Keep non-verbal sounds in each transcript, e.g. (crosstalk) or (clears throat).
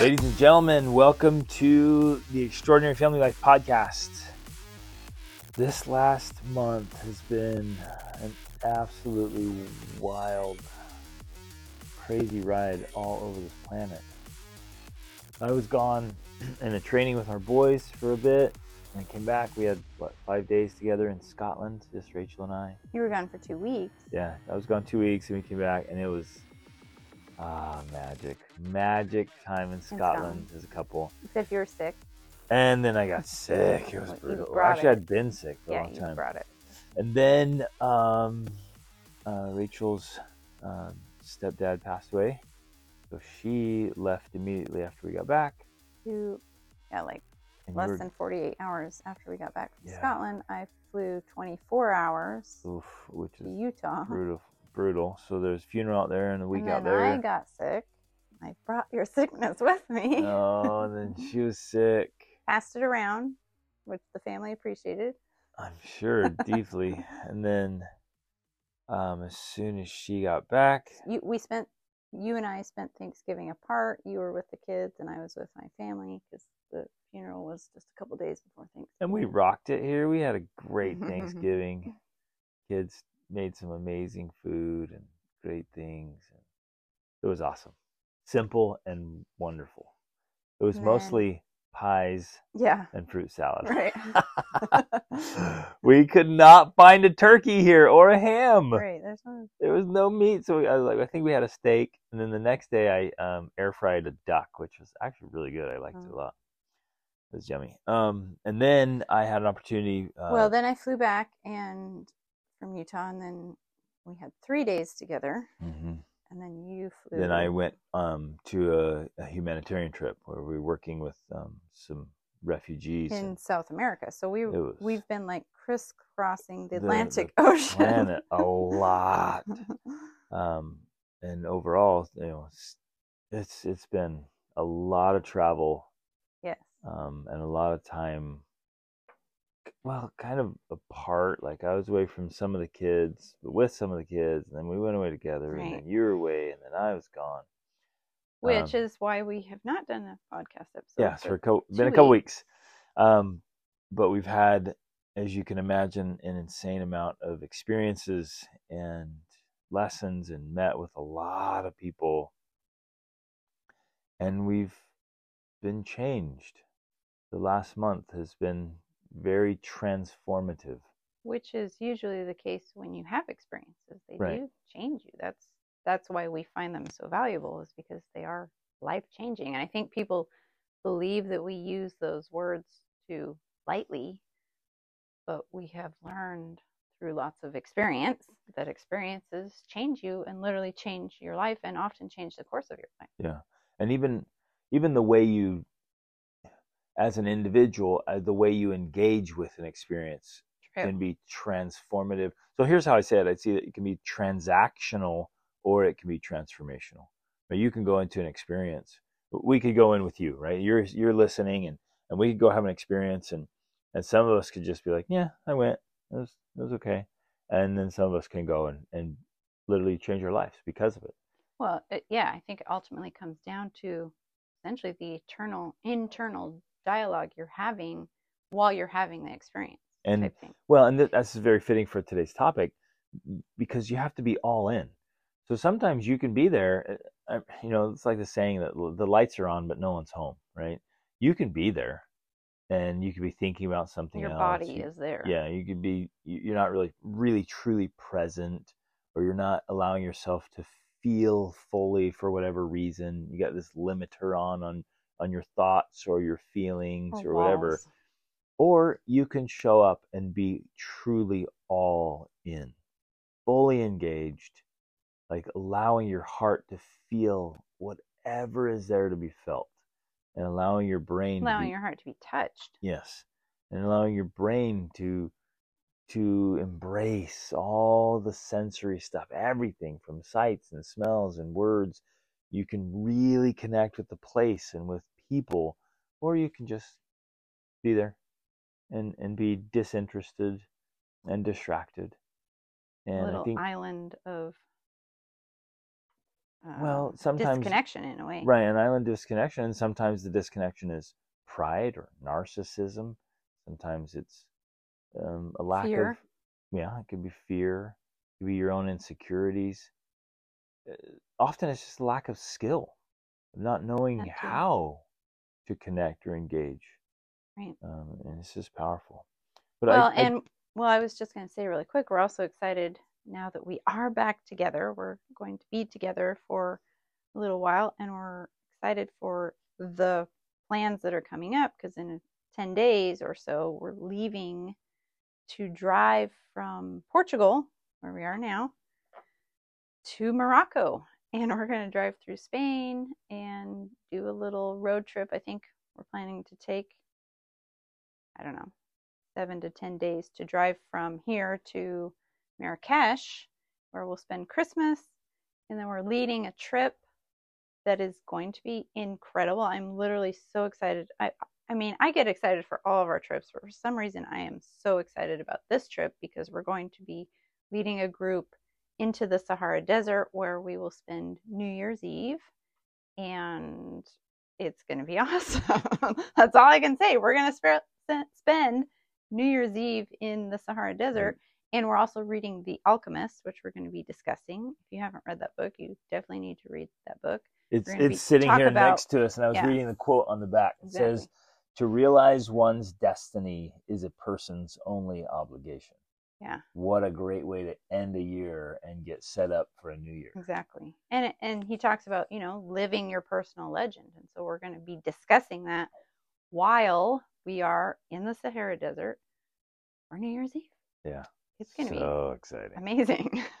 Ladies and gentlemen, welcome to the Extraordinary Family Life Podcast. This last month has been an absolutely wild, crazy ride all over this planet. I was gone (clears throat) in a training with our boys for a bit and came back. We had, what, five days together in Scotland, just Rachel and I. You were gone for two weeks. Yeah, I was gone two weeks and we came back, and it was ah magic, magic time in Scotland, Scotland. as a couple. Except you were sick. And then I got (laughs) sick. It was you brutal. brought Actually, it. I'd been sick for a yeah, long you time. brought it. And then um, uh, Rachel's um, stepdad passed away, so she left immediately after we got back. You, yeah, like And you less were- than 48 hours after we got back from Yeah. Scotland, I flew 24 hours oof, which to is Utah. brutal, brutal. So there's funeral out there and a week and out there. I got sick. I brought your (laughs) sickness with me. oh, and then she was sick. Passed it around, which the family appreciated. I'm sure deeply. (laughs) And then um, as soon as she got back, You, we spent, you and I spent Thanksgiving apart. You were with the kids, and I was with my family because the funeral was just a couple days before Thanksgiving. and we rocked it here. We had a great (laughs) Thanksgiving. Kids made some amazing food and great things. And it was awesome. Simple and wonderful. It was then- mostly pies Yeah, and fruit salad. right. (laughs) we could not find a turkey here or a ham. right. There's no There was no meat, so we, I was like, I think we had a steak, and then the next day I um, air fried a duck, which was actually really good. I liked it Mm. a lot. It was yummy. Um, and then I had an opportunity. Uh, well, then I flew back and from Utah, and then we had three days together, mhm. and then you flew. then I went um, to a, a humanitarian trip where we were working with um, some refugees. in and South America. So we we've been like crisscrossing the, the- Atlantic the (laughs) Ocean. planet a lot. (laughs) um, and overall, you know, it's, it's it's been a lot of travel yes. um, and a lot of time well kind of apart like i was away from some of the kids but with some of the kids and then we went away together and then you were away and then i was gone. Which Um, is why we have not done a podcast episode. yeah for a couple been a couple weeks. Um, but we've had as you can imagine an insane amount of experiences and lessons and met with a lot of people. And we've been changed. The last month has been very transformative which is usually the case when you have experiences. They Right. do change you. That's that's why we find them so valuable is because they are life changing. And I think people believe that we use those words too lightly, but we have learned through lots of experience that experiences change you and literally change your life and often change the course of your life. Yeah, and even even the way you, as an individual, uh, the way you engage with an experience True. can be transformative. So here's how I say it: I see that it can be transactional or it can be transformational. But you can go into an experience. We could go in with you, right? You're you're listening, and and we could go have an experience, and and some of us could just be like, yeah, I went, it was it was okay, and then some of us can go and and literally change our lives because of it. Well, it, yeah, I think it ultimately comes down to essentially the eternal internal dialogue you're having while you're having the experience. And. Well, and th- that's very fitting for today's topic because you have to be all in. So sometimes you can be there, uh, uh, you know, it's like the saying that the lights are on, but no one's home, right? You can be there and you could be thinking about something your else. body You- is there. Yeah, you could be, you're not really, really, truly present or you're not allowing yourself to feel fully for whatever reason. You got this limiter on, on, on your thoughts or your feelings oh, or whatever or you can show up and be truly all in, fully engaged, like allowing your heart to feel whatever is there to be felt, and allowing your brain to allowing be, your heart to be touched. yes, and allowing your brain to to embrace all the sensory stuff, everything from sights and smells and words. You can really connect with the place and with people, or you can just be there and and be disinterested and distracted. A And little I think island of well, um, sometimes disconnection in a way. right an island disconnection and sometimes the disconnection is pride or narcissism sometimes it's um, a lack Fear. of yeah it could be fear it could be your own insecurities Uh, often it's just a lack of skill not knowing how to connect or engage Right. um, and it's just powerful but well, I, I and well, I was just going to say really quick, we're also excited now that we are back together. We're going to be together for a little while, and we're excited for the plans that are coming up because in 10 days or so, we're leaving to drive from Portugal, where we are now, to Morocco. And we're going to drive through Spain and do a little road trip. I think we're planning to take, I don't know, seven to 10 days to drive from here to Marrakesh, where we'll spend Christmas. And then we're leading a trip that is going to be incredible. I'm literally so excited. I, I mean, I get excited for all of our trips, but for some reason, I am so excited about this trip because we're going to be leading a group into the Sahara Desert where we will spend New Year's Eve. And it's going to be (laughs) awesome. That's all I can say. We're going to sp- spend New Year's Eve in the Sahara Desert. And we're also reading The Alchemist, which we're going to be discussing. If you haven't read that book, you definitely need to read that book. it's we're be- sitting here about- next to us and i was yeah. reading the quote on the back it Exactly. says to realize one's destiny is a person's only obligation Yeah. what a great way to end a year and get set up for a new year. Exactly. And and he talks about, you know, living your personal legend. And so we're going to be discussing that while we are in the Sahara Desert for New Year's Eve. Yeah. It's going to so be exciting. amazing. (laughs)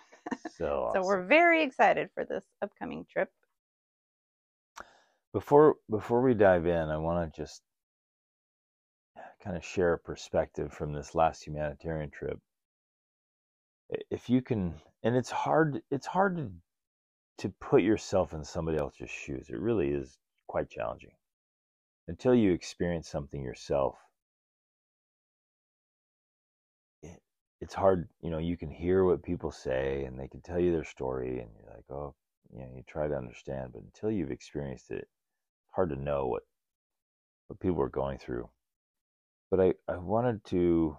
So awesome. So we're very excited for this upcoming trip. before before we dive in, I want to just kind of share a perspective from this last humanitarian trip. If you can, and it's hard, it's hard to to put yourself in somebody else's shoes. It really is quite challenging until you experience something yourself. It, it's hard, you know. You can hear what people say, and they can tell you their story, and you're like, oh, you know, you try to understand, but until you've experienced it, it's hard to know what what people are going through. But I I wanted to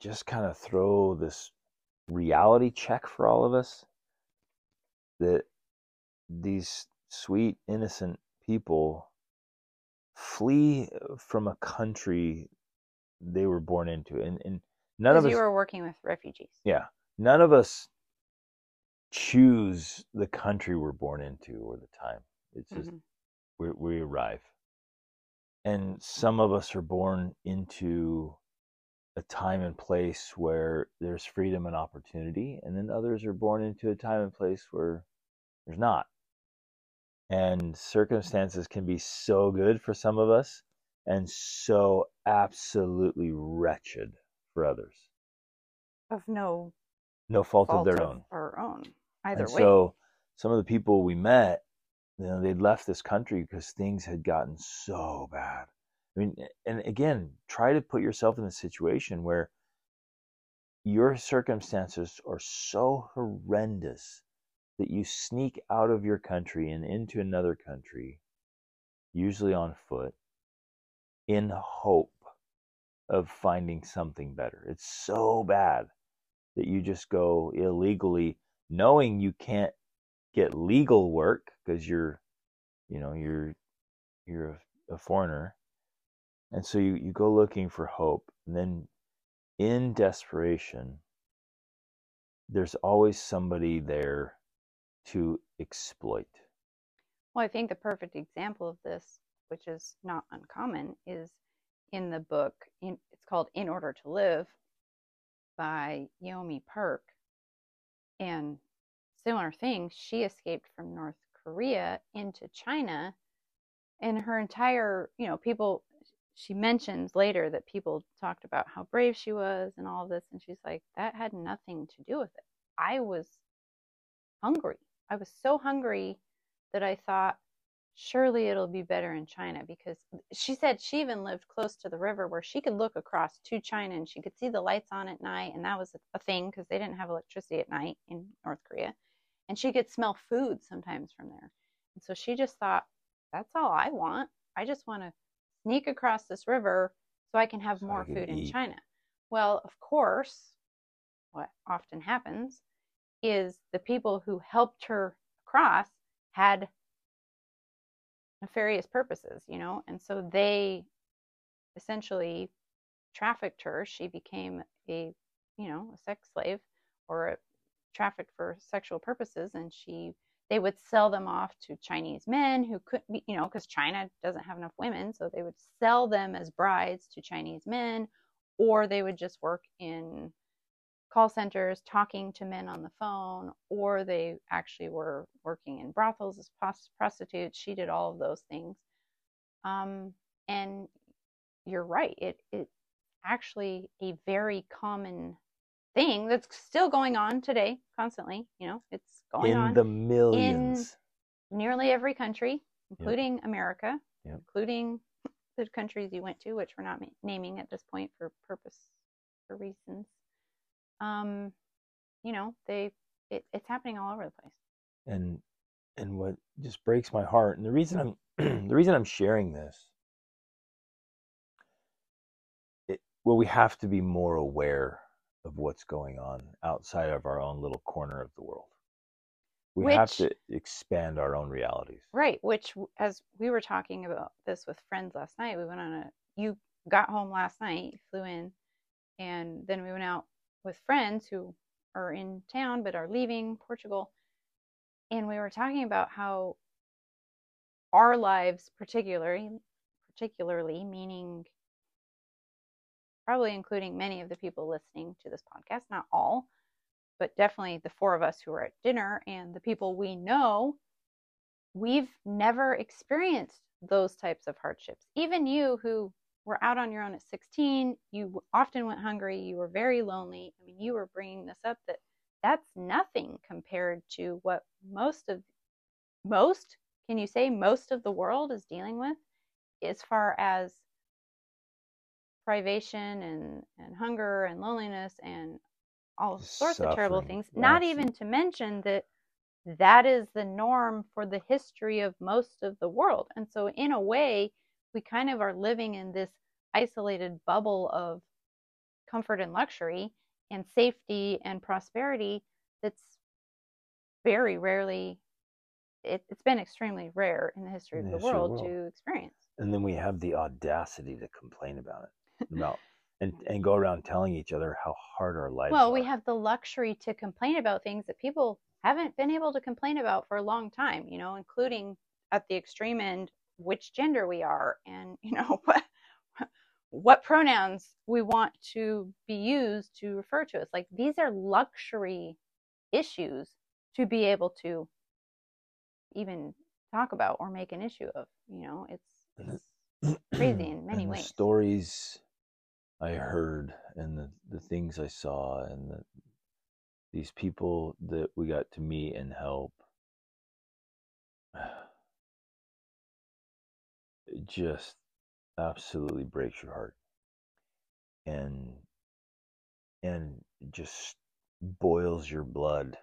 just kind of throw this reality check for all of us that these sweet innocent people flee from a country they were born into and, and none of us you were working with refugees. yeah none of us choose the country we're born into or the time it's just Mhm. we, we arrive and some of us are born into a time and place where there's freedom and opportunity and then others are born into a time and place where there's not and circumstances can be so good for some of us and so absolutely wretched for others Of no no fault, fault of their of own our own. Either and way. so some of the people we met, you know, they'd left this country because things had gotten so bad. I mean, and again, try to put yourself in a situation where your circumstances are so horrendous that you sneak out of your country and into another country, usually on foot, in hope of finding something better. It's so bad that you just go illegally knowing you can't get legal work because you're you know you're you're a, a foreigner and so you, you go looking for hope and then in desperation there's always somebody there to exploit Well, I think the perfect example of this, which is not uncommon, is in the book. In, it's called "In Order to Live" by Yeonmi Park, and similar thing. She escaped from North Korea into China, and her entire, you know, people. She mentions later that people talked about how brave she was and all of this, and she's like, that had nothing to do with it. I was hungry. I was so hungry that I thought surely it'll be better in China because she said she even lived close to the river where she could look across to China and she could see the lights on at night. And that was a thing because they didn't have electricity at night in North Korea. And she could smell food sometimes from there. And so she just thought, that's all I want. I just want to sneak across this river so I can have So more can food in. China. Well, of course, what often happens is the people who helped her cross had nefarious purposes, you know, and so they essentially trafficked her. She became a, you know, a sex slave or trafficked for sexual purposes, and she they would sell them off to Chinese men who couldn't be, you know, because China doesn't have enough women, so they would sell them as brides to Chinese men, or they would just work in call centers talking to men on the phone, or they actually were working in brothels as pros- prostitutes. She did all of those things. Um, and you're right, it it's actually a very common thing that's still going on today, constantly. You know, it's going in on the millions. nearly every country, including America, Yep. including the countries you went to, which we're not ma- naming at this point for purpose for reasons. Um, you know, they it, it's happening all over the place. and and what just breaks my heart and the reason i'm (clears throat) the reason i'm sharing this it, well we have to be more aware of what's going on outside of our own little corner of the world we have to expand our own realities Right, which as we were talking about this with friends last night, we went on a you got home last night, you flew in, and then we went out with friends who are in town but are leaving Portugal. And we were talking about how our lives particularly particularly meaning probably including many of the people listening to this podcast, not all, but definitely the four of us who are at dinner and the people we know we've never experienced those types of hardships. Even you who were out on your own at 16, you often went hungry, you were very lonely. I mean, you were bringing this up that that's nothing compared to what most of most, can you say most of the world is dealing with as far as privation and and hunger and loneliness and all sorts of terrible Suffering, things. Not even to mention that that is the norm for the history of most of the world. And so, in a way, we kind of are living in this isolated bubble of comfort and luxury and safety and prosperity that's very rarely, it, it's been extremely rare in the history of the the history of the world world. to experience. and then we have the audacity to complain about it about and and go around telling each other how hard our lives Well, are we have the luxury to complain about things that people haven't been able to complain about for a long time, you know, including at the extreme end which gender we are and, (laughs) you know, what what pronouns we want to be used to refer to us. Like these are luxury issues to be able to even talk about or make an issue of, you know, it's, it's crazy in (clears throat) many ways. Stories I heard and the, the things I saw and the, these people that we got to meet and help. It just absolutely breaks your heart. And and just boils your blood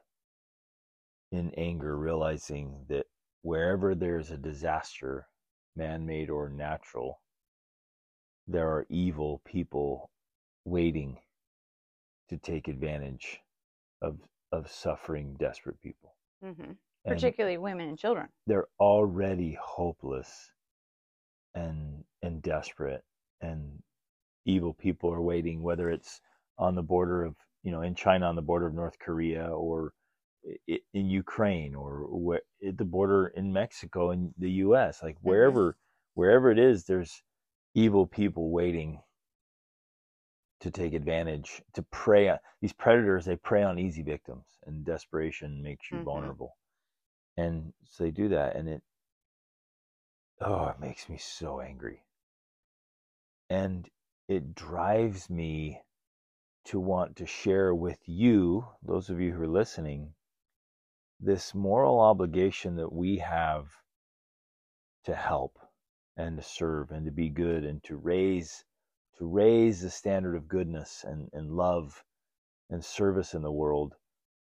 in anger realizing that wherever there's a disaster man-made or natural, there are evil people waiting to take advantage of of suffering, desperate people. hmm Particularly women and children. they're already hopeless and and desperate, and evil people are waiting. Whether it's on the border of you know in China, on the border of North Korea, or in Ukraine, or where, at the border in Mexico and the U.S. Like wherever wherever it is, there's evil people waiting to take advantage, to prey on these predators. They prey on easy victims, and desperation makes you Mhm. vulnerable. And so they do that, and it oh, it makes me so angry, and it drives me to want to share with you, those of you who are listening, this moral obligation that we have to help and to serve and to be good and to raise to raise the standard of goodness and, and love and service in the world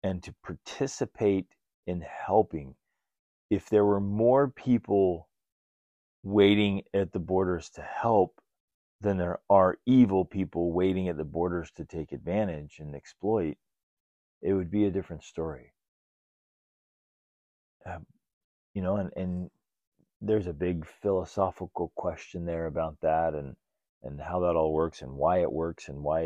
and to participate in helping if there were more people waiting at the borders to help than there are evil people waiting at the borders to take advantage and exploit, it would be a different story. Um, you know, and, and there's a big philosophical question there about that and and how that all works and why it works and why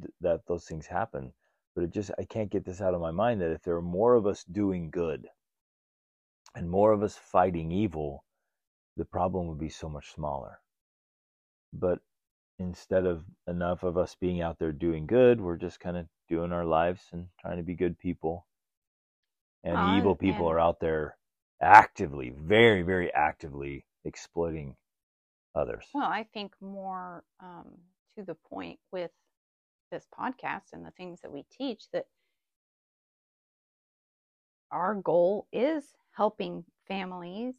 th- that those things happen. But it just i can't get this out of my mind that if there are more of us doing good and more of us fighting evil the problem would be so much smaller. But instead of enough of us being out there doing good we're just kind of doing our lives and trying to be good people. And Well, evil people and- are out there actively very very actively exploiting others. Well, I think more um, to the point with this podcast and the things that we teach that our goal is helping families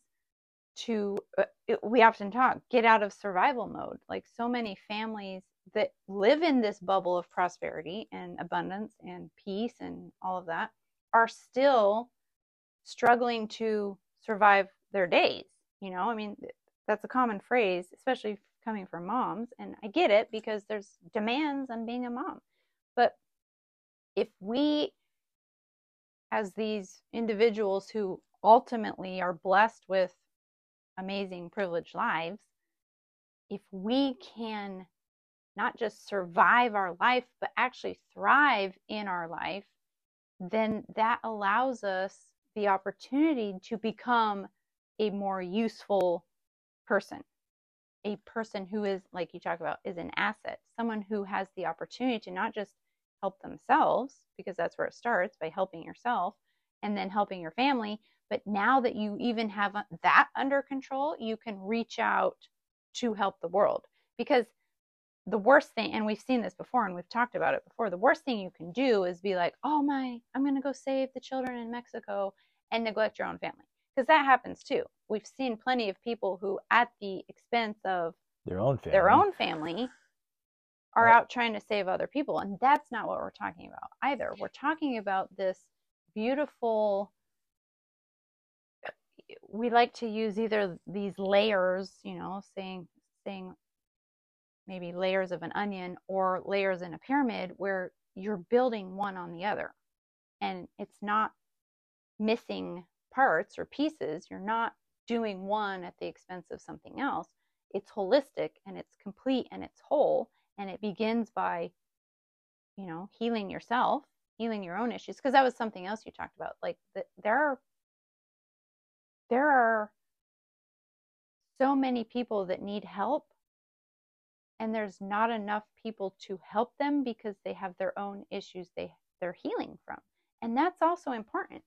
to uh, it- we often talk get out of survival mode. Like so many families that live in this bubble of prosperity and abundance and peace and all of that are still struggling to survive their days you know? I mean that's a common phrase especially coming from moms and i get it because there's demands on being a mom. But if we as these individuals who ultimately are blessed with amazing privileged lives if we can not just survive our life but actually thrive in our life then that allows us the opportunity to become a more useful person a person who is like you talk about is an asset someone who has the opportunity to not just help themselves because that's where it starts by helping yourself and then helping your family. But now that you even have uh, that under control you can reach out to help the world. Because the worst thing and we've seen this before and we've talked about it before the worst thing you can do is be like oh my i'm going to go save the children in mexico and neglect your own family because that happens too. We've seen plenty of people who at the expense of their own family. their own family are Right. out trying to save other people and that's not what we're talking about either. We're talking about this beautiful we like to use either these layers you know saying saying maybe layers of an onion or layers in a pyramid where you're building one on the other. And it's not missing parts or pieces. You're not doing one at the expense of something else. It's holistic and it's complete and it's whole. And it begins by you know healing yourself healing your own issues. Because that was something else you talked about. Like the, there are there are so many people that need help and there's not enough people to help them because they have their own issues they they're healing from. And that's also important.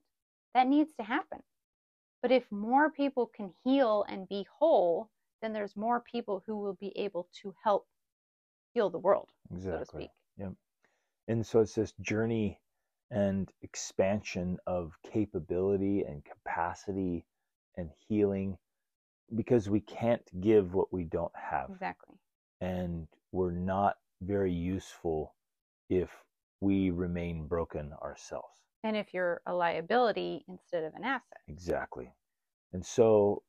That needs to happen. But if more people can heal and be whole then there's more people who will be able to help heal the world so to exactly. speak. Yep. And so it's this journey and expansion of capability and capacity and healing because we can't give what we don't have. exactly And we're not very useful if we remain broken ourselves. and if you're a liability instead of an asset Exactly. And so,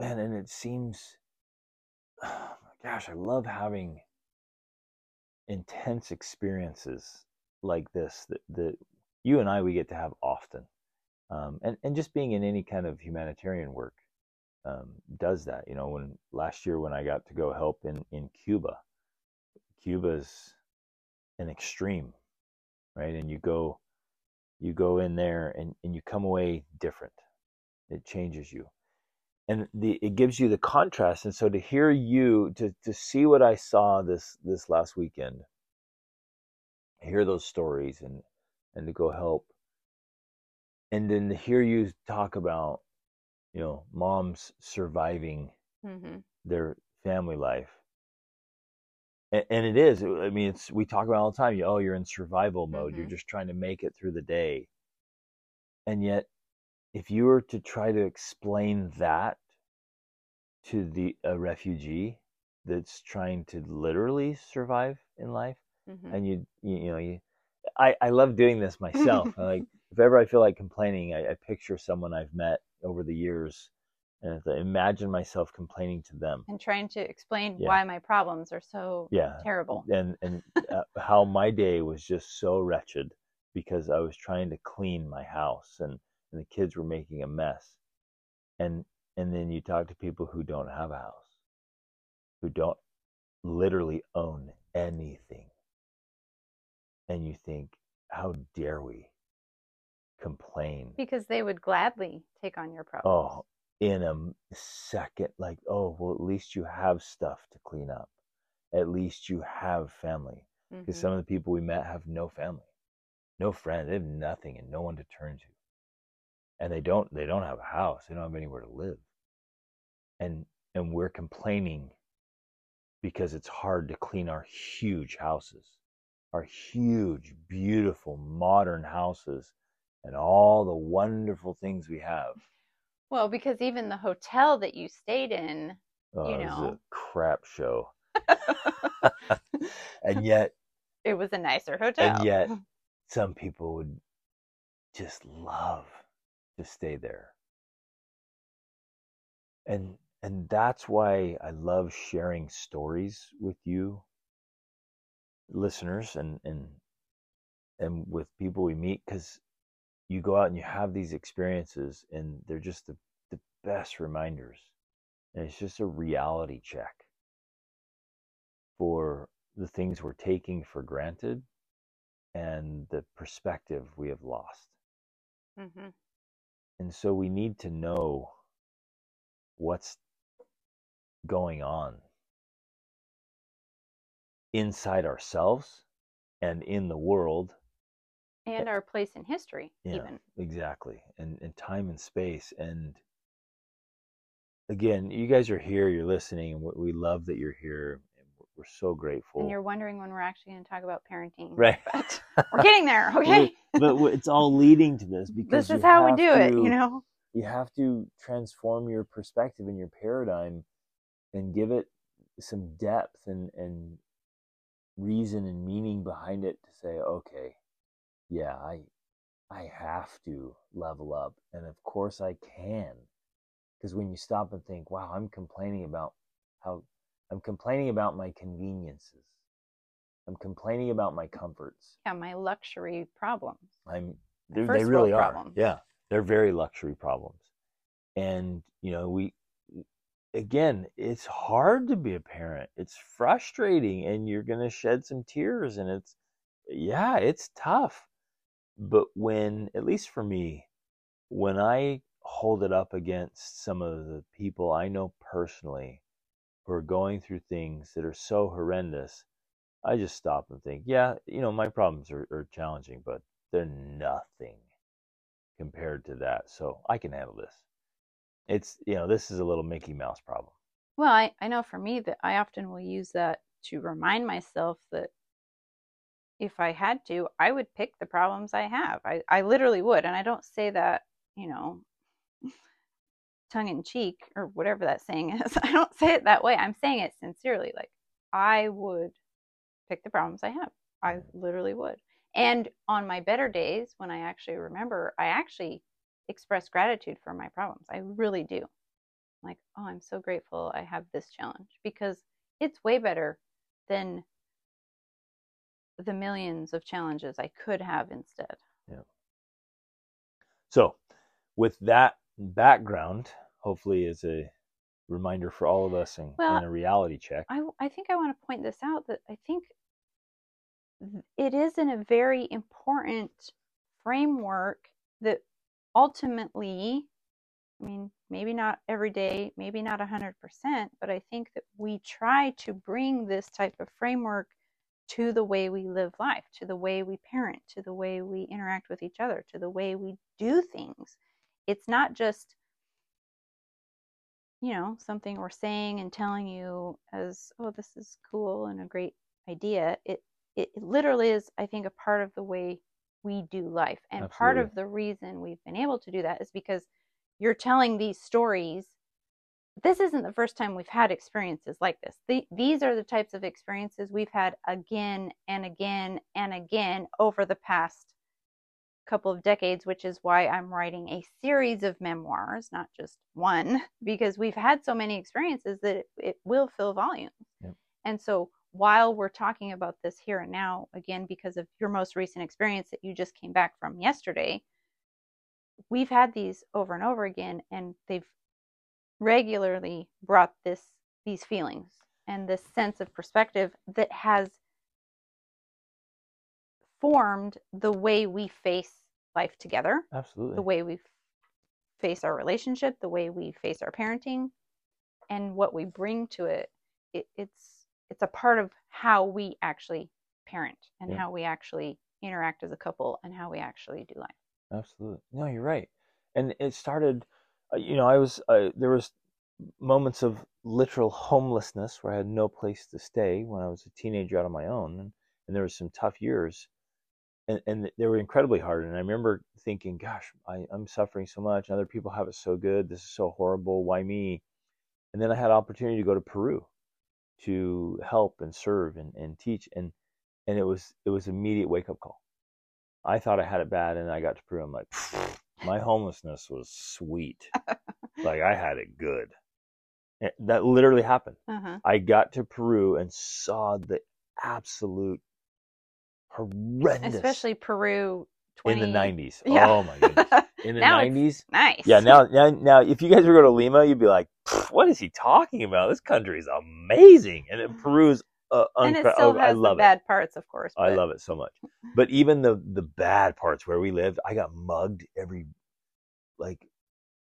man, and it seems, oh (sighs) my gosh, I love having intense experiences like this that, that you and I we get to have often, um, and and just being in any kind of humanitarian work um, does that. You know, when last year when I got to go help in in Cuba, Cuba's an extreme, right? And you go you go in there and, and you come away different. It changes you. And the it gives you the contrast. And so to hear you to to see what I saw this this last weekend, hear those stories and and to go help. And then to hear you talk about, you know, moms surviving hmm their family life. And, and it is. I mean, it's we talk about all the time. You, oh, you're in survival mode. You're Mhm. just trying to make it through the day. And yet, if you were to try to explain that to the a refugee that's trying to literally survive in life Mhm. and you you, you know you I, I love doing this myself (laughs) like if ever i feel like complaining I, I picture someone i've met over the years and I imagine myself complaining to them and trying to explain Yeah. why my problems are so yeah terrible. and and (laughs) uh, how my day was just so wretched because I was trying to clean my house and, and the kids were making a mess. And and then you talk to people who don't have a house, who don't literally own anything. And you think, how dare we complain? Because they would gladly take on your problems. Oh, in a second, like, oh, well, at least you have stuff to clean up. At least you have family because Mhm. some of the people we met have no family, no friends, they have nothing and no one to turn to, and they don't they don't have a house, they don't have anywhere to live, and and we're complaining because it's hard to clean our huge houses, our huge, beautiful, modern houses, and all the wonderful things we have. Well, because even the hotel that you stayed in, Oh, You it was know. a crap show, (laughs) (laughs) and yet it was a nicer hotel. and yet (laughs) some people would just love to stay there and and that's why i love sharing stories with you listeners and and and with people we meet because you go out and you have these experiences and they're just the, the best reminders and it's just a reality check for the things we're taking for granted and the perspective we have lost. hmm And so we need to know what's going on inside ourselves and in the world. And eh our place in history, Yeah, even. exactly. And, and time and space. And again, you guys are here, you're listening, and we we love that you're here. and We're so grateful. And you're wondering when we're actually going to talk about parenting. right. (laughs) But (laughs) we're getting there, okay? but it's all leading to this because this is how we do it, you know? you have to transform your perspective and your paradigm and give it some depth and and reason and meaning behind it to say okay yeah i i have to level up and of course i can because when you stop and think wow i'm complaining about how i'm complaining about my conveniences i'm complaining about my comforts Yeah, my luxury problems. I'm they really are. problems. Yeah, they're very luxury problems. And you know, we again, it's hard to be a parent. It's frustrating and you're going to shed some tears and it's yeah, it's tough. But when at least for me, when I hold it up against some of the people I know personally who are going through things that are so horrendous, I just stop and think, yeah, you know, my problems are, are challenging, but they're nothing compared to that. So I can handle this. It's, you know, this is a little Mickey Mouse problem. Well, I, I know for me that I often will use that to remind myself that if I had to, I would pick the problems I have. I, I literally would. And I don't say that, you know, (laughs) tongue in cheek or whatever that saying (laughs) is. I don't say it that way. I'm saying it sincerely. Like, I would pick the problems I have. I literally would. And on my better days, when I actually remember, I actually express gratitude for my problems. I really do. Like, oh, I'm so grateful I have this challenge because it's way better than the millions of challenges I could have instead. Yeah. So, with that background, hopefully, is a reminder for all of us and, Well, and a reality check. I, I think I want to point this out that I think it is in a very important framework that ultimately, I mean, maybe not every day, maybe not 100%, but I think that we try to bring this type of framework to the way we live life, to the way we parent, to the way we interact with each other, to the way we do things. It's not just you know, something we're saying and telling you as, oh, this is cool and a great idea. It it literally is, I think, a part of the way we do life. And part of the reason we've been able to do that is because you're telling these stories this isn't the first time we've had experiences like this. The, these are the types of experiences we've had again and again and again over the past couple of decades, which is why I'm writing a series of memoirs, not just one, (laughs) because we've had so many experiences that it, it will fill volumes. Yep. And so while we're talking about this here and now, again, because of your most recent experience that you just came back from yesterday, we've had these over and over again, and they've regularly brought this these feelings and this sense of perspective that has formed the way we face life together, Absolutely. the way we face our relationship, the way we face our parenting, and what we bring to it. it it's it's a part of how we actually parent and Yeah. how we actually interact as a couple and how we actually do life. Absolutely. No, you're right. And it started, you know, I was, there was moments of literal homelessness where I had no place to stay when I was a teenager out on my own. And, and there was some tough years and, and they were incredibly hard. And I remember thinking, gosh, I, I'm suffering so much. Other people have it so good. This is so horrible. Why me? And then I had opportunity to go to Peru to help and serve and, and teach. And, and it was, it was immediate wake up call. I thought I had it bad, and I got to Peru. I'm like, my homelessness was sweet. (laughs) like I had it good. And that literally happened. Uh-huh. I got to Peru and saw the absolute horrendous, Especially Peru 20... in the 90s. (laughs) Yeah. Oh my goodness. In the 90s. nice. Yeah, now, now, now, if you guys were to go to Lima, you'd be like, "What is he talking about? This country is amazing." And then (laughs) Peru's uh, and it still oh, I has the love it. bad parts, of course. I love it so much. But even the the bad parts where we lived, I got mugged every like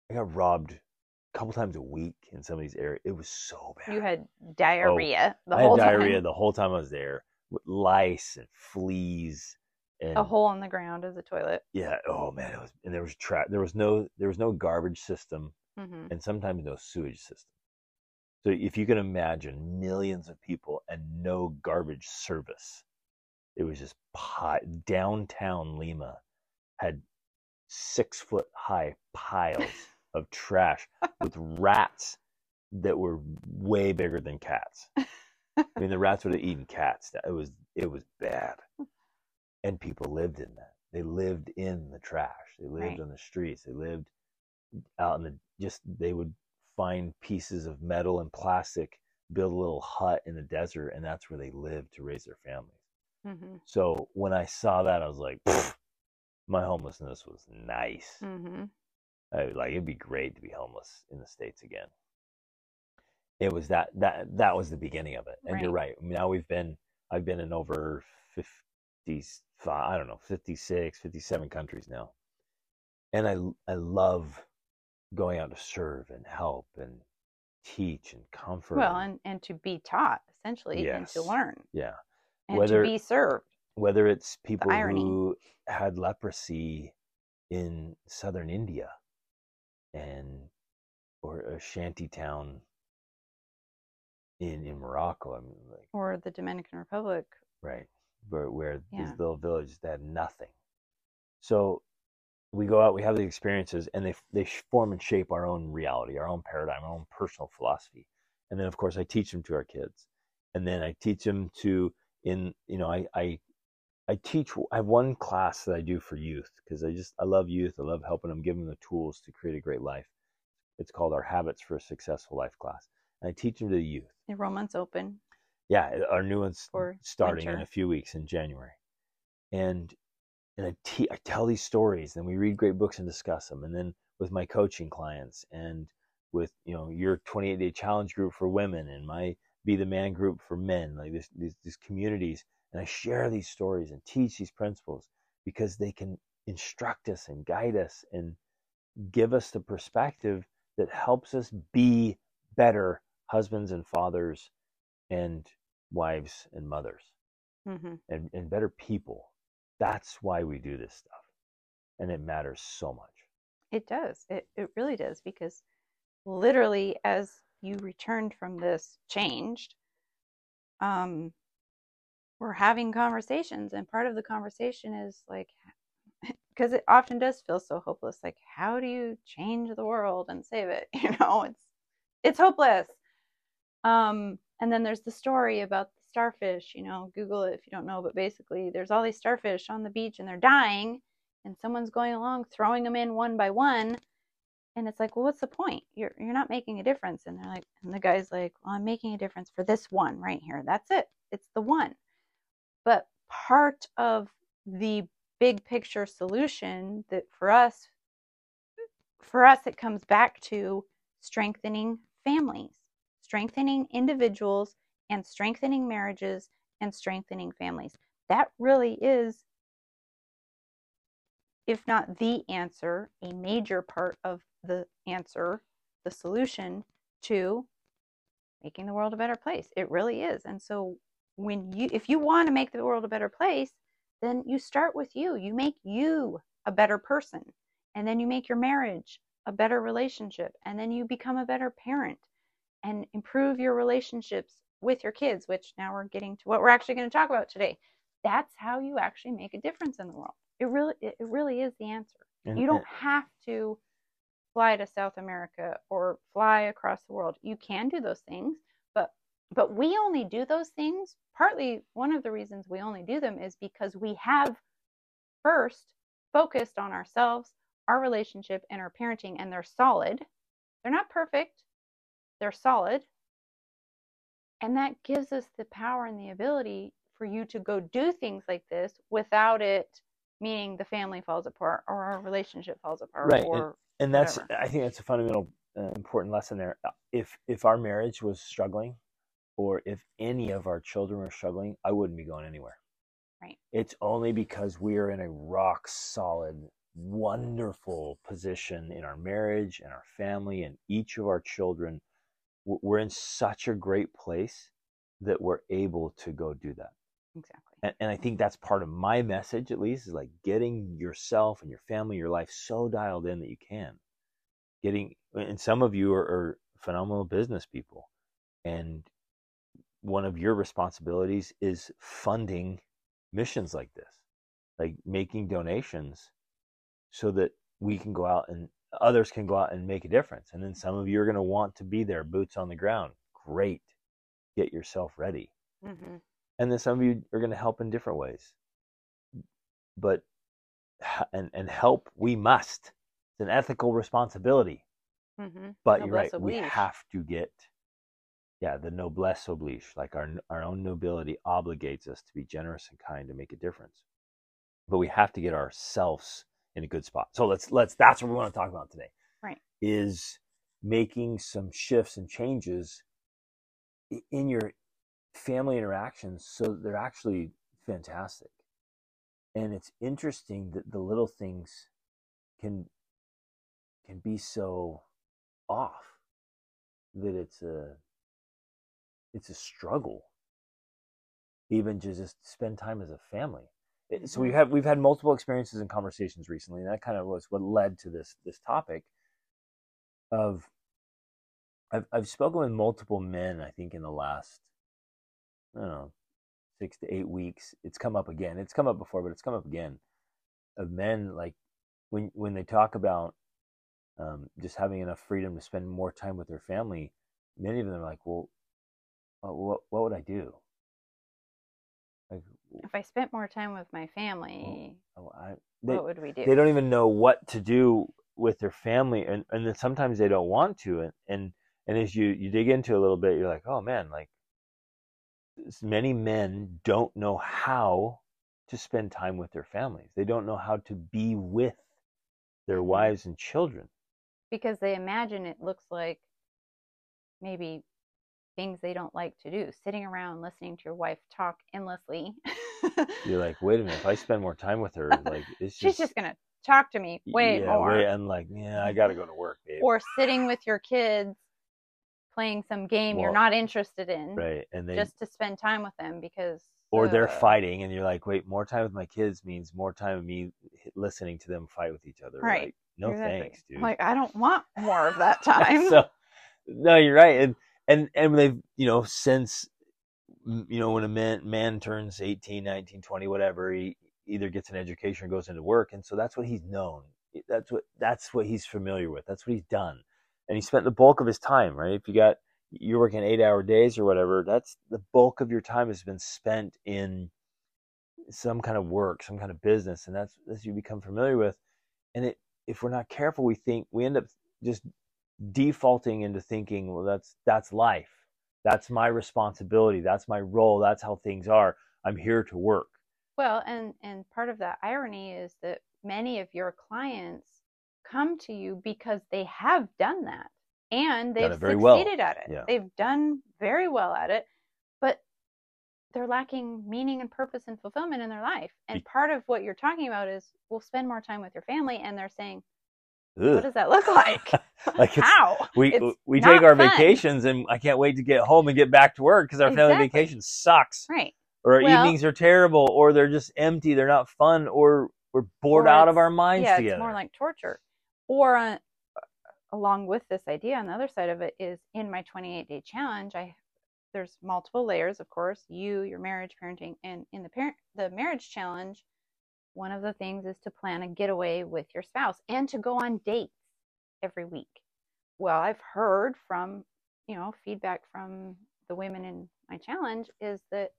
I got robbed a couple times a week in some of these areas. It was so bad. You had diarrhea the whole time. I whole had diarrhea time. the whole time I was there with lice and fleas and A hole in the ground as a toilet. yeah, oh man, it was and there was tra- there was no there was no garbage system hmm and sometimes no sewage system. So if you can imagine millions of people and no garbage service, it was just pi- downtown Lima had six foot high piles (laughs) of trash with rats that were way bigger than cats. I mean, the rats would have eaten cats. It was it was bad, and people lived in that. They lived in the trash. They lived Right. on the streets. They lived out in the just. They would find pieces of metal and plastic, build a little hut in the desert, and that's where they live to raise their families. hmm So when I saw that, I was like, my homelessness was nice. hmm I, like it'd be great to be homeless in the states again. It was that that that was the beginning of it. And you're right. Now we've been I've been in over 55 I don't know, 56, 57 countries now. And I I love going out to serve and help and teach and comfort. Well, and- and, to be taught, essentially, and to learn, yeah. and Whether- to be served. whether it's people who had leprosy in southern India and or a shanty town in in Morocco, I mean like Or the Dominican Republic. right where where Yeah. these little villages that had nothing. So we go out, we have the experiences, and they they form and shape our own reality, our own paradigm, our own personal philosophy. And then of course I teach them to our kids, and then I teach them to in you know I I I teach. I have one class that I do for youth because I just I love youth. I love helping them, give them the tools to create a great life. It's called our Habits for a Successful Life class, and I teach them to the youth. Enrollment's open. Yeah, our new one's For starting in a few weeks in January, and and I, te- I tell these stories, and we read great books and discuss them, and then with my coaching clients and with you know your 28 day challenge group for women and my be the man group for men, like this these, these communities, and I share these stories and teach these principles because they can instruct us and guide us and give us the perspective that helps us be better husbands and fathers and wives and mothers hmm and, and better people. That's why we do this stuff. And it matters so much. It does. It it really does because literally as you returned from this changed, um, we're having conversations, and part of the conversation is like, because (laughs) it often does feel so hopeless. Like, how do you change the world and save it? (laughs) You know, it's it's hopeless. Um, and then there's the story about starfish. You know, Google it if you don't know, but basically, there's all these starfish on the beach and they're dying, and someone's going along throwing them in one by one. And it's like, well, what's the point? You're you're not making a difference. And they're like, and the guy's like, well, I'm making a difference for this one right here. That's it. It's the one. But part of the big picture solution that for us for us it comes back to strengthening families strengthening individuals and strengthening marriages and strengthening families that really is if not the answer a major part of the answer the solution to making the world a better place it really is and so when you if you want to make the world a better place then you start with you. You make you a better person. And then you make your marriage a better relationship. And then you become a better parent and improve your relationships with your kids, which now we're getting to what we're actually going to talk about today. That's how you actually make a difference in the world. It really it really is the answer. And, you don't have to fly to South America or fly across the world. You can do those things, but but we only do those things. Partly one of the reasons we only do them is because we have first focused on ourselves, our relationship, and our parenting, and they're solid. They're not perfect, they're solid. And that gives us the power and the ability for you to go do things like this without it meaning the family falls apart or our relationship falls apart right. or and, and that's i think that's a fundamental uh, important lesson there if if our marriage was struggling or if any of our children were struggling, I wouldn't be going anywhere. Right. It's only because we are in a rock solid, wonderful position in our marriage and our family and each of our children. We're in such a great place that we're able to go do that. Exactly. And, and I think that's part of my message, at least, is like getting yourself and your family, your life so dialed in that you can. Getting, and some of you are, are phenomenal business people and one of your responsibilities is funding missions like this, like making donations so that we can go out and others can go out and make a difference. And then some of you are going to want to be there, boots on the ground. Great. Get yourself ready. Mm-hmm. And then some of you are going to help in different ways. But, and, and help, we must. It's an ethical responsibility. Mm-hmm. But you're right, we have to get yeah, the noblesse oblige, like our our own nobility obligates us to be generous and kind to make a difference. But we have to get ourselves in a good spot. So let's let's that's what we want to talk about today. Right. Is making some shifts and changes in your family interactions so they're actually fantastic. And it's interesting that the little things can can be so off that it's a it's a struggle even to just spend time as a family so we have we've had multiple experiences and conversations recently and that kind of was what led to this this topic of I've I've spoken with multiple men I think in the last I don't know six to eight weeks. It's come up again. It's come up before but it's come up again of men like when when they talk about um, just having enough freedom to spend more time with their family many of them are like well what what would I do? If I spent more time with my family, oh, I, they, what would we do? They don't even know what to do with their family, and and then sometimes they don't want to, and and and as you you dig into a little bit, you're like, oh man, like many men don't know how to spend time with their families. They don't know how to be with their mm-hmm. wives and children because they imagine it looks like maybe things they don't like to do sitting around listening to your wife talk endlessly you're like wait a minute if i spend more time with her like (laughs) it's she's just, gonna talk to me way yeah, more way, i'm like yeah i gotta go to work babe. or sitting with your kids playing some game well, you're not interested in right and they, just to spend time with them because or uh, they're fighting and you're like wait more time with my kids means more time of me listening to them fight with each other right like, no exactly. thanks dude like i don't want more of (laughs) that time so no you're right and and and they've you know since you know when a man man turns 18 19 20 whatever he either gets an education or goes into work. And so that's what he's known. That's what that's what he's familiar with. That's what he's done. And he spent the bulk of his time, right? If you got you're working eight hour days or whatever, that's the bulk of your time has been spent in some kind of work, some kind of business, and that's as you become familiar with. And it, if we're not careful, we think we end up just defaulting into thinking, well, that's that's life, that's my responsibility, that's my role, that's how things are. I'm here to work. Well, and and part of that irony is that many of your clients come to you because they have done that and they've succeeded well. at it. Yeah. They've done very well at it, but they're lacking meaning and purpose and fulfillment in their life. And part of what you're talking about is we'll spend more time with your family, and they're saying, Ugh. "What does that look like? (laughs) like How? we It's we take our fun. vacations, and I can't wait to get home and get back to work because our family vacation sucks, Right. or our Well- evenings are terrible, or they're just empty, they're not fun, or we're bored Or out of our minds yeah, together. it's more like torture. Or uh, along with this idea, on the other side of it is in my 28 day challenge. I there's multiple layers, of course. You, your marriage, parenting, and in the parent the marriage challenge, one of the things is to plan a getaway with your spouse and to go on dates every week. Well, I've heard from you know feedback from the women in my challenge is that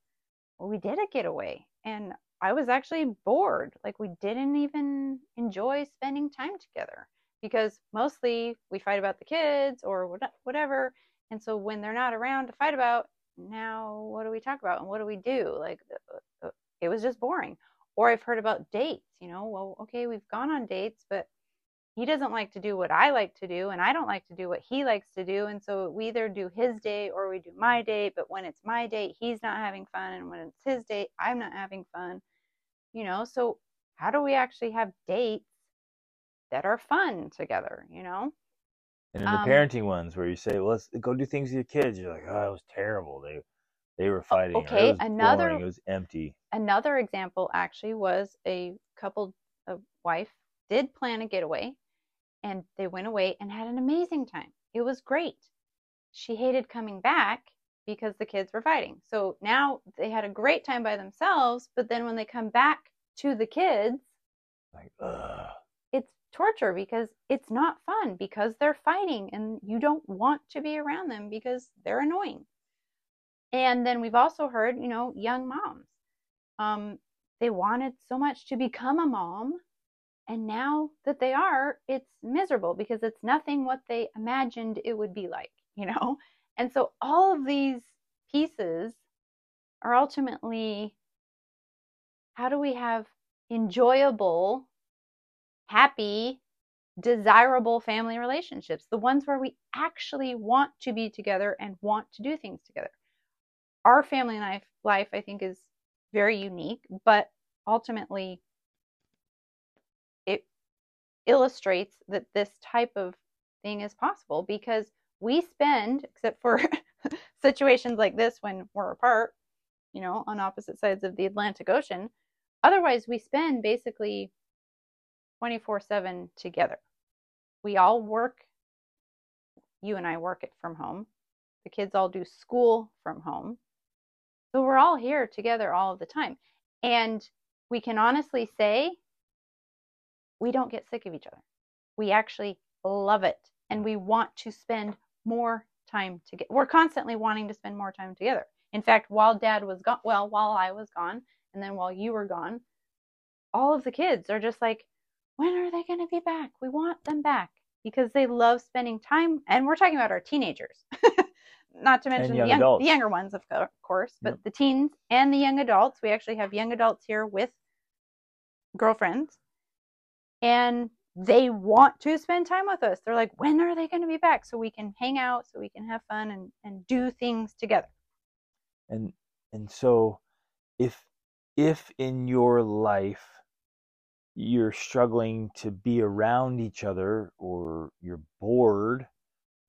well, we did a getaway and I was actually bored. Like we didn't even enjoy spending time together because mostly we fight about the kids or whatever. And so when they're not around to fight about, now what do we talk about and what do we do? Like uh, uh, it was just boring. Or I've heard about dates, you know, well, okay, we've gone on dates, but he doesn't like to do what I like to do, and I don't like to do what he likes to do. And so we either do his date or we do my date. But when it's my date, he's not having fun. And when it's his date, I'm not having fun. You know, so how do we actually have dates that are fun together, you know? And in the Um, parenting ones where you say, well, let's go do things with your kids, you're like, oh, it was terrible. They they were fighting. okay, another- boring, it was empty. Another example actually was a couple, a wife did plan a getaway and they went away and had an amazing time. It was great. She hated coming back because the kids were fighting. So now they had a great time by themselves, but then when they come back to the kids, Like, ugh. it's torture because it's not fun because they're fighting and you don't want to be around them because they're annoying. And then we've also heard, you know, young moms. Um, they wanted so much to become a mom, and now that they are, it's miserable because it's nothing what they imagined it would be like, (laughs) you know? And so all of these pieces are ultimately how do we have enjoyable, happy, desirable family relationships? The ones where we actually want to be together and want to do things together. Our family life, life I think, is very unique, but ultimately it illustrates that this type of thing is possible because we spend, except for (laughs) situations like this when we're apart, you know, on opposite sides of the Atlantic Ocean, otherwise we spend basically 24 7 together. We all work, you and I work it from home. The kids all do school from home. So we're all here together all of the time. And we can honestly say we don't get sick of each other. We actually love it and we want to spend more time together. We're constantly wanting to spend more time together. In fact, while dad was gone, well, while I was gone, and then while you were gone, all of the kids are just like, when are they going to be back? We want them back because they love spending time. And we're talking about our teenagers, (laughs) not to mention the, young young, the younger ones, of course, but Yep. the teens and the young adults. We actually have young adults here with girlfriends, and they want to spend time with us. They're like, when are they going to be back so we can hang out, so we can have fun and, and do things together? and and so if if in your life you're struggling to be around each other or you're bored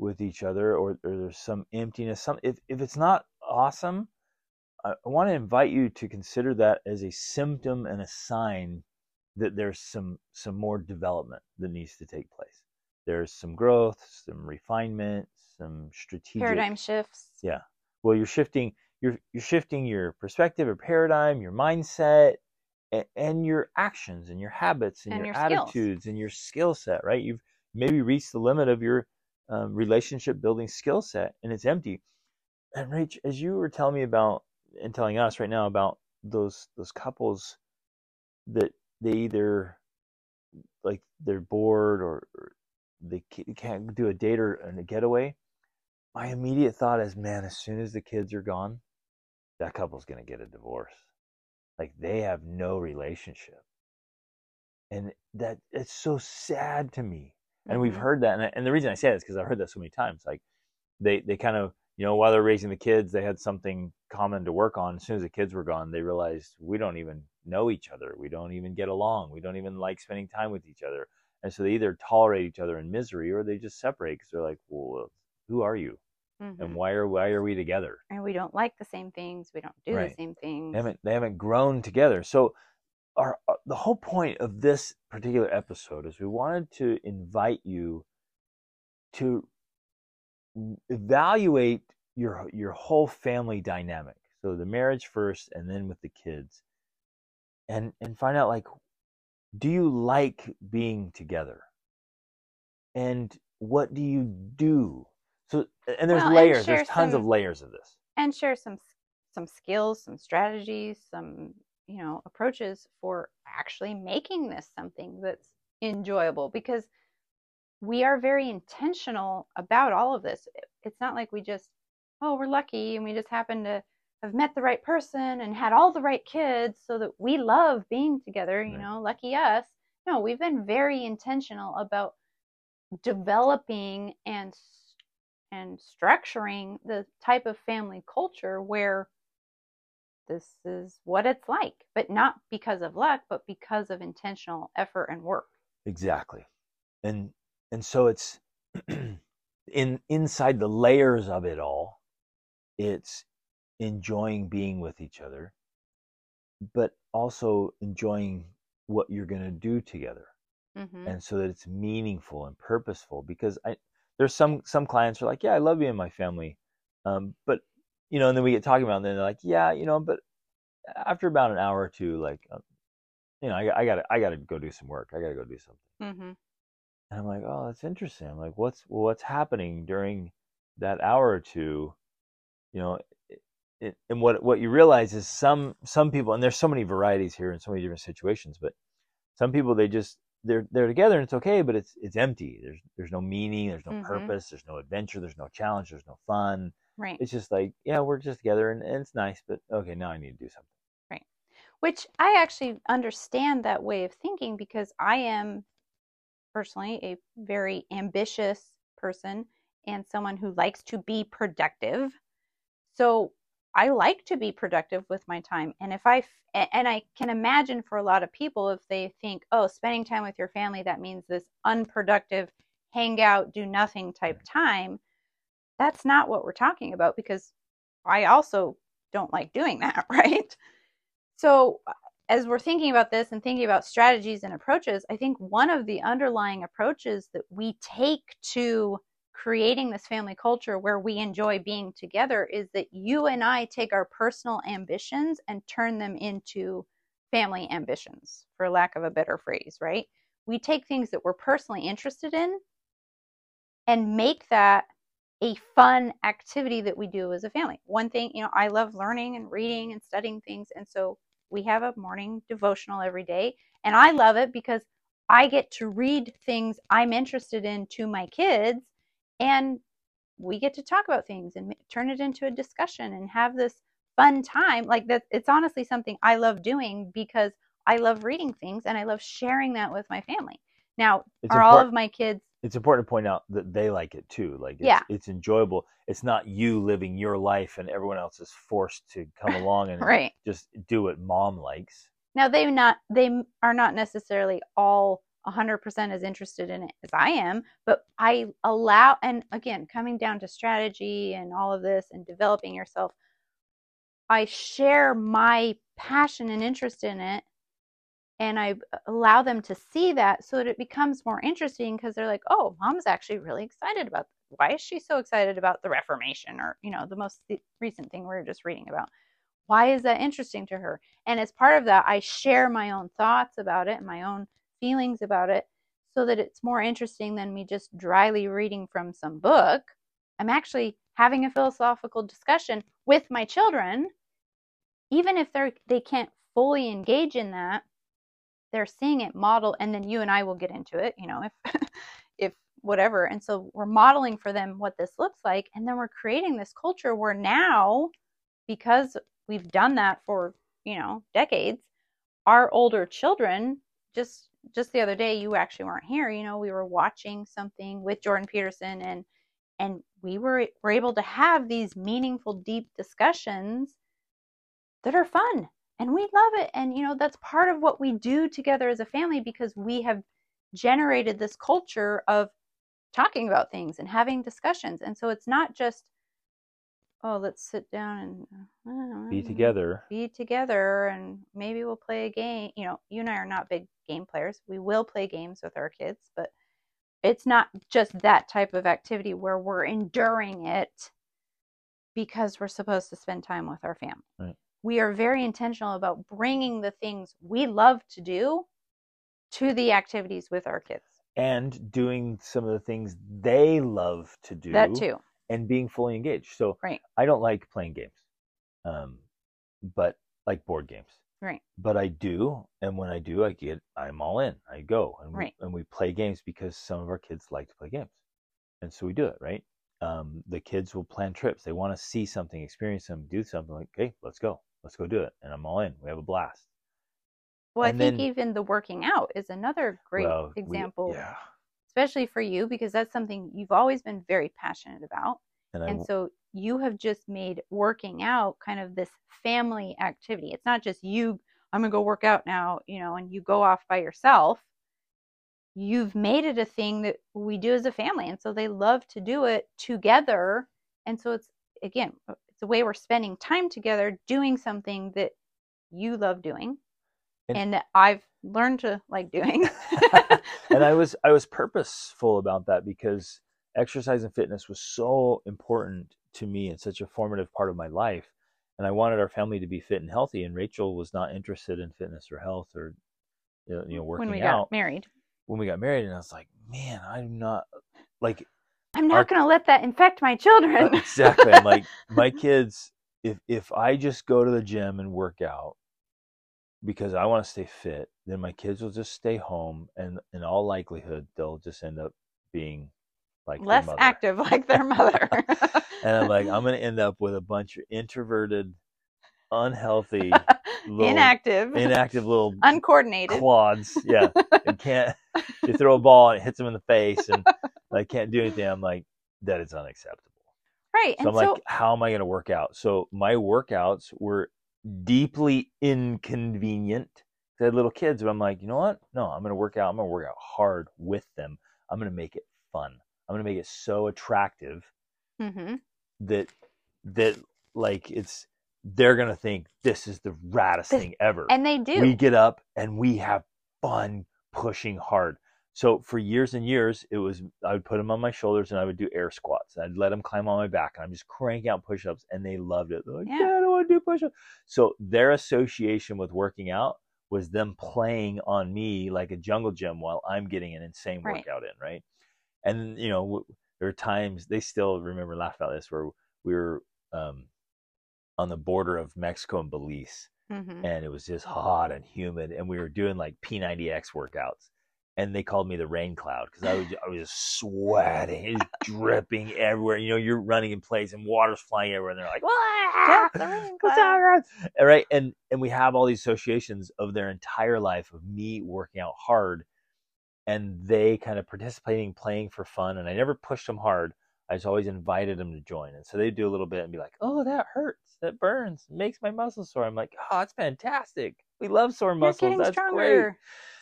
with each other or, or there's some emptiness some if, if it's not awesome I, I want to invite you to consider that as a symptom and a sign that there's some some more development that needs to take place. There's some growth some refinement some strategic Paradigm shifts. yeah. Well you're shifting you're you're shifting your perspective or paradigm your mindset and, and your actions and your habits and, And your, your attitudes and your skill set right? You've maybe reached the limit of your um, relationship building skill set and it's empty. And Rach, as you were telling me about and telling us right now about those those couples that they either like they're bored or, or they can't do a date or a getaway, my immediate thought is, man, as soon as the kids are gone, that couple's going to get a divorce. Like they have no relationship. And that it's so sad to me. And mm-hmm. we've heard that. And, and the reason I say that is because I've heard that so many times. Like they, they kind of, you know, while they're raising the kids, they had something common to work on. As soon as the kids were gone, they realized we don't even know each other. We don't even get along. We don't even like spending time with each other. And so they either tolerate each other in misery or they just separate because they're like, well, who are you? Mm-hmm. And why are why are we together? And we don't like the same things. We don't do right. the same things. They haven't they haven't grown together. So our, our the whole point of this particular episode is we wanted to invite you to evaluate your your whole family dynamic. So the marriage first and then with the kids. And and find out like do you like being together? And what do you do? So and there's well, layers. And there's tons some, of layers of this. And share some some skills, some strategies, some you know approaches for actually making this something that's enjoyable because we are very intentional about all of this. It's not like we just oh we're lucky and we just happen to have met the right person and had all the right kids so that we love being together, you right. know, lucky us. No, we've been very intentional about developing and and structuring the type of family culture where this is what it's like, but not because of luck, but because of intentional effort and work. Exactly. And and so it's (clears throat) in inside the layers of it all, it's enjoying being with each other, but also enjoying what you're going to do together. Mm-hmm. And so that it's meaningful and purposeful because I there's some some clients are like, yeah, I love being in my family, um, but you know, and then we get talking about, it and then they're like, yeah, you know, but after about an hour or two, like, uh, you know, I, I gotta I gotta go do some work. I gotta go do something. Mm-hmm. And I'm like, oh, that's interesting. I'm like, what's well, what's happening during that hour or two? You know, it, and what what you realize is some some people, and there's so many varieties here in so many different situations, but some people they just they're they're together and it's okay, but it's it's empty. There's there's no meaning, there's no mm-hmm. purpose, there's no adventure, there's no challenge, there's no fun. Right. It's just like yeah, we're just together and, and it's nice, but okay, now I need to do something. Right. Which I actually understand that way of thinking because I am personally a very ambitious person and someone who likes to be productive. So I like to be productive with my time. And if I, and I can imagine for a lot of people, if they think, oh, spending time with your family, that means this unproductive, hang out, do nothing type time. That's not what we're talking about because I also don't like doing that, (laughs) right? So, as we're thinking about this and thinking about strategies and approaches, I think one of the underlying approaches that we take to creating this family culture where we enjoy being together is that you and I take our personal ambitions and turn them into family ambitions, for lack of a better phrase, right? We take things that we're personally interested in and make that a fun activity that we do as a family. One thing, you know, I love learning and reading and studying things. And so we have a morning devotional every day. And I love it because I get to read things I'm interested in to my kids and we get to talk about things and turn it into a discussion and have this fun time like that it's honestly something i love doing because i love reading things and i love sharing that with my family now it's are all of my kids it's important to point out that they like it too like it's, yeah. it's enjoyable it's not you living your life and everyone else is forced to come (laughs) along and right. just do what mom likes now they not they are not necessarily all 100% as interested in it as I am, but I allow, and again, coming down to strategy and all of this and developing yourself, I share my passion and interest in it and I allow them to see that so that it becomes more interesting because they're like, oh, mom's actually really excited about this. why is she so excited about the Reformation or you know the most recent thing we were just reading about. Why is that interesting to her? And as part of that, I share my own thoughts about it and my own feelings about it so that it's more interesting than me just dryly reading from some book. I'm actually having a philosophical discussion with my children, even if they're they can't fully engage in that, they're seeing it model and then you and I will get into it, you know, if (laughs) if whatever. And so we're modeling for them what this looks like and then we're creating this culture where now because we've done that for, you know, decades, our older children just just the other day you actually weren't here, you know, we were watching something with Jordan Peterson and and we were were able to have these meaningful deep discussions that are fun and we love it and you know that's part of what we do together as a family because we have generated this culture of talking about things and having discussions and so it's not just oh let's sit down and uh, be together. be together and maybe we'll play a game you know you and i are not big game players. We will play games with our kids but it's not just that type of activity where we're enduring it because we're supposed to spend time with our family. Right we are very intentional about bringing the things we love to do to the activities with our kids. And doing some of the things they love to do that too. and being fully engaged. So right. I don't like playing games um but like board games. Right. But i do and when i do i get i'm all in. I go and, right. we, and we play games because some of our kids like to play games. And so we do it right? Um, the kids will plan trips. They want to see something experience something do something like hey let's go let's go do it. And I'm all in. We have a blast. Well, and I think then, even the working out is another great well, example, we, yeah. especially for you, because that's something you've always been very passionate about. And, and so you have just made working out kind of this family activity. It's not just you, I'm going to go work out now, you know, and you go off by yourself. You've made it a thing that we do as a family. And so they love to do it together. And so it's, again, the way we're spending time together doing something that you love doing and, and that I've learned to like doing. (laughs) and I was I was purposeful about that because exercise and fitness was so important to me and such a formative part of my life. And I wanted our family to be fit and healthy. And Rachel was not interested in fitness or health or you know working when we out. got married. When we got married, and I was like, man, I'm not like I'm not going to let that infect my children. Uh, exactly. I'm like (laughs) my kids. If if I just go to the gym and work out because I want to stay fit, then my kids will just stay home, and in all likelihood, they'll just end up being like less active, like their mother. (laughs) and I'm like, I'm going to end up with a bunch of introverted, unhealthy, (laughs) little, inactive, inactive little uncoordinated quads. Yeah, and can't. You throw a ball and it hits them in the face, and I can't do anything. I'm like, that is unacceptable. Right. So I'm so, like, how am I going to work out? So my workouts were deeply inconvenient. I had little kids, but I'm like, you know what? No, I'm going to work out. I'm going to work out hard with them. I'm going to make it fun. I'm going to make it so attractive mm-hmm. that that like it's they're going to think this is the raddest this, thing ever. And they do. We get up and we have fun pushing hard. So for years and years, it was I would put them on my shoulders and I would do air squats. I'd let them climb on my back, and I'm just cranking out push-ups, and they loved it. They're like, yeah. yeah, I don't want to do push-ups. So their association with working out was them playing on me like a jungle gym while I'm getting an insane right. workout in, right? And you know, there are times they still remember laugh about this where we were um, on the border of Mexico and Belize, mm-hmm. and it was just hot and humid, and we were doing like P90X workouts and they called me the rain cloud because I was I was sweating, it was (laughs) dripping everywhere. You know, you're running in place and water's flying everywhere, and they're like, "What? the rain cloud!" right? And and we have all these associations of their entire life of me working out hard, and they kind of participating, playing for fun. And I never pushed them hard. I just always invited them to join, and so they do a little bit and be like, "Oh, that hurts, that burns, makes my muscles sore." I'm like, "Oh, it's fantastic. We love sore muscles. That's stronger. great."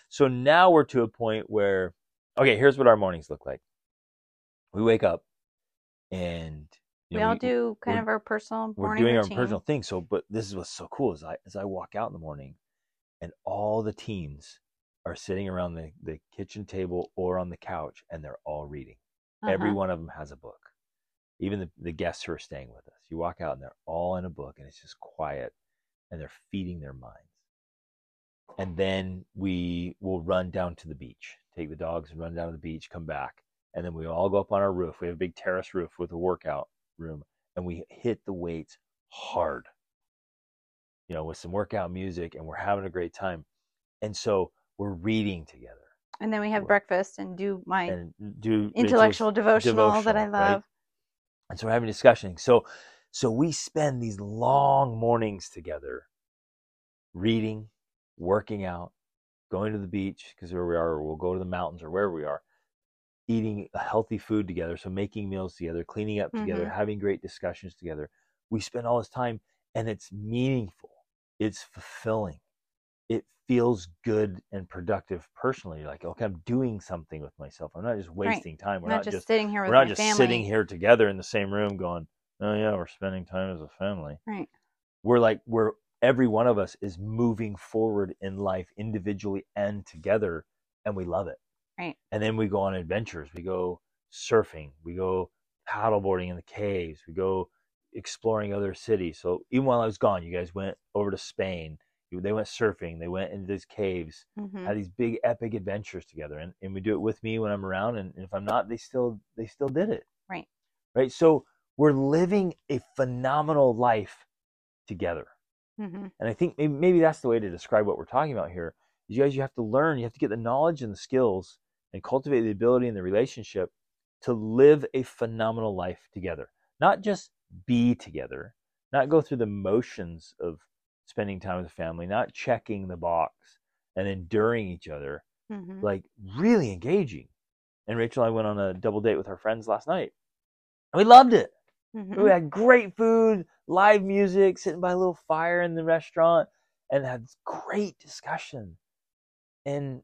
So now we're to a point where, okay, here's what our mornings look like. We wake up and we know, all we, do kind of our personal we're doing routine. our personal thing. So, but this is what's so cool is I as I walk out in the morning, and all the teens are sitting around the, the kitchen table or on the couch, and they're all reading. Uh-huh. Every one of them has a book. Even the, the guests who are staying with us. You walk out and they're all in a book, and it's just quiet, and they're feeding their minds and then we will run down to the beach take the dogs and run down to the beach, come back, and then we all go up on our roof. We have a big terrace roof with a workout room, and we hit the weights hard. You know, with some workout music, and we're having a great time. And so we're reading together And then we have Right. breakfast and do my and do intellectual devotional, that I devotional, right? love. and so we're having discussions. So, so we spend these long mornings together, reading, working out, going to the beach because where we are, or we'll go to the mountains or wherever we are, eating healthy food together. So making meals together, cleaning up together, Mhm. having great discussions together. We spend all this time, and it's meaningful. It's fulfilling. It feels good and productive personally. Like, okay, I'm doing something with myself. I'm not just wasting time. We're not, not just, sitting here with we're not just family. sitting here together in the same room going oh yeah we're spending time as a family Right. we're like we're every one of us is moving forward in life individually and together and we love it. Right. and then we go on adventures. We go surfing. We go paddleboarding in the caves. We go exploring other cities. So even while i was gone you guys went over to spain. They went surfing. They went into these caves Mhm. had these big epic adventures together. And, and we do it with me when i'm around and, and if i'm not they still they still did it. Right. right? So we're living a phenomenal life together Mhm. and i think maybe, maybe that's the way to describe what we're talking about here is you guys you have to learn you have to get the knowledge and the skills and cultivate the ability and the relationship to live a phenomenal life together not just be together not go through the motions of spending time with the family not checking the box and enduring each other Mhm. like really engaging. And Rachel and I went on a double date with our friends last night. And we loved it. Mhm. We had great food, live music, sitting by a little fire in the restaurant, and had great discussion. And